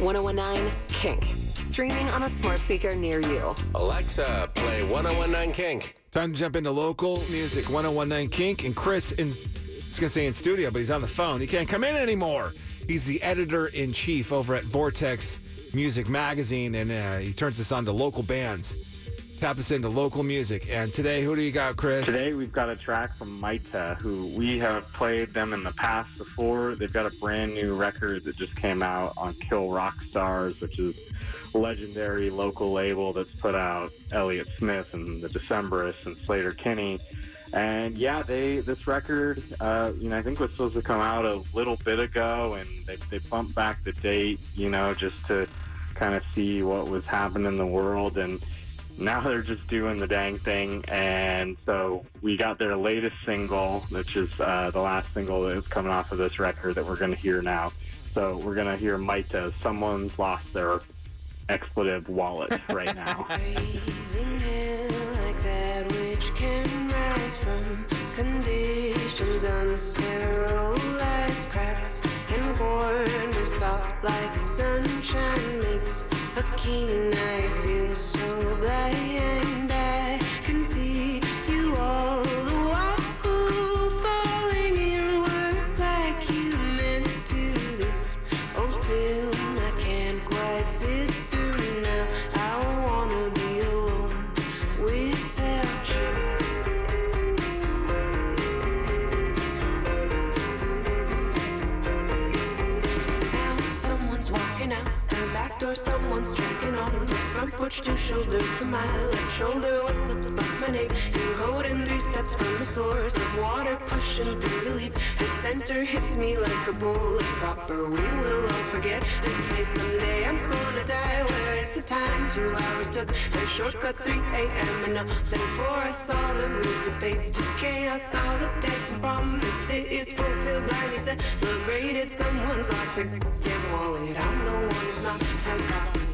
1019 Kink. Streaming on a smart speaker near you. Alexa, play 1019 Kink. Time to jump into local music 1019 Kink. And Chris, in, I was going to say in studio, but he's on the phone. He can't come in anymore. He's the editor in chief over at Vortex Music Magazine, and uh, he turns us on to local bands. Tap us into local music. And today, who do you got, Chris? Today we've got a track from Maita, who we have played them in the past before. They've got a brand new record that just came out on Kill Rock Stars, which is legendary local label that's put out Elliott Smith and the Decemberists and Sleater-Kinney. And yeah, they this record, uh, you know, I think was supposed to come out a little bit ago, and they they bumped back the date, you know, just to kind of see what was happening in the world and now they're just doing the dang thing. And so we got their latest single, which is uh, the last single that is coming off of this record that we're going to hear now. So we're going to hear Maita, Someone's Lost Their Expletive Wallet right now. Raising hell like that which can rise from conditions unsterilized cracks and corners soft like sunshine makes a keen eye front porch. Two shoulders from my left shoulder. What looks like my name code and three steps from the source of water pushing through the leaf. The center hits me like a bullet proper. We will all forget this place someday. I'm gonna die. Where is the time? Two hours took their shortcuts. 3 a.m. and nothing for us. All the music fades to chaos. All the dancing promise it is fulfilled. Blindly celebrated. Someone's lost their damn wallet. I'm the one who's not forgotten.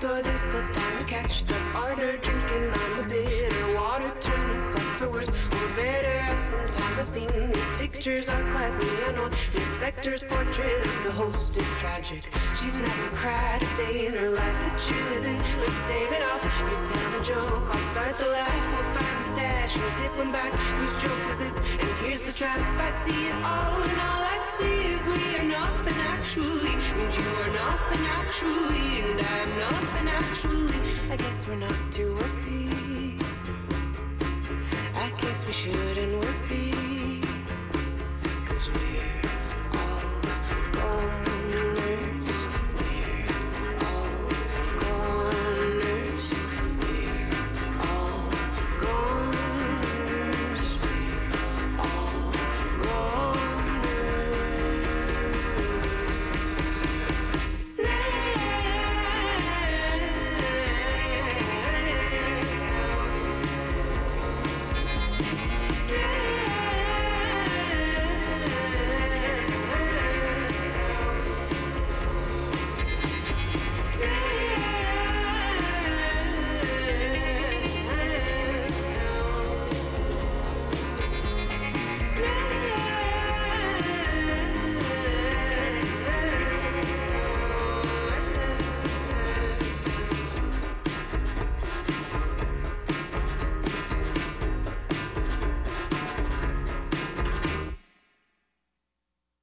The door. There's still time to catch the order. Drinking on the bitter water. Turn this up for worse or better. Up sometime I've seen these pictures are classy unknown. The inspector's portrait of the host is tragic. She's never cried a day in her life that she wasn't. Let's save it off. You tell a joke, I'll start the laugh. We'll find the stash and tip one back. Whose joke was this? And here's the trap. I see it all, nothing actually, and you are nothing actually, and I'm nothing actually. I guess we're not to worry. I guess we shouldn't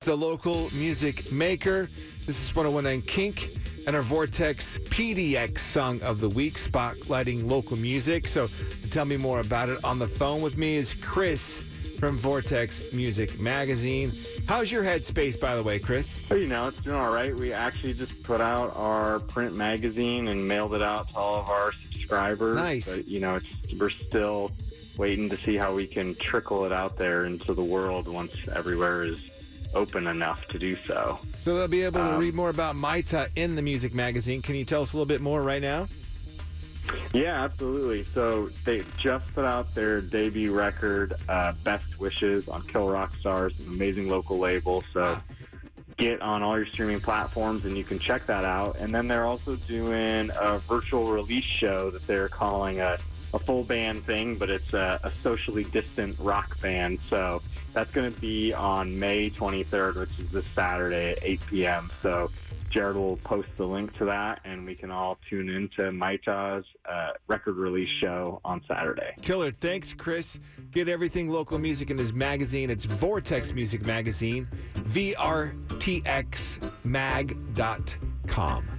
the local music maker. This is 1019 Kink and our Vortex PDX song of the week, spotlighting local music. So to tell me more about it, on the phone with me is Chris from Vortex Music Magazine. How's your headspace, by the way, Chris? Oh, you know, it's doing all right. We actually just put out our print magazine and mailed it out to all of our subscribers. Nice. But, you know, it's, we're still waiting to see how we can trickle it out there into the world once everywhere is open enough to do so. So they'll be able to Um, read more about Maita in the music magazine. Can you tell us a little bit more right now? Yeah, absolutely. So they just put out their debut record, uh, Best Wishes, on Kill Rock Stars, an amazing local label. So get on all your streaming platforms and you can check that out. And then they're also doing a virtual release show that they're calling a, a full band thing, but it's a, a socially distant rock band. So that's going to be on May 23rd, which is this Saturday at 8 p.m. So Jared will post the link to that, and we can all tune into Maita's uh, record release show on Saturday. Killer. Thanks, Chris. Get everything local music in his magazine. It's Vortex Music Magazine, VRTXmag.com.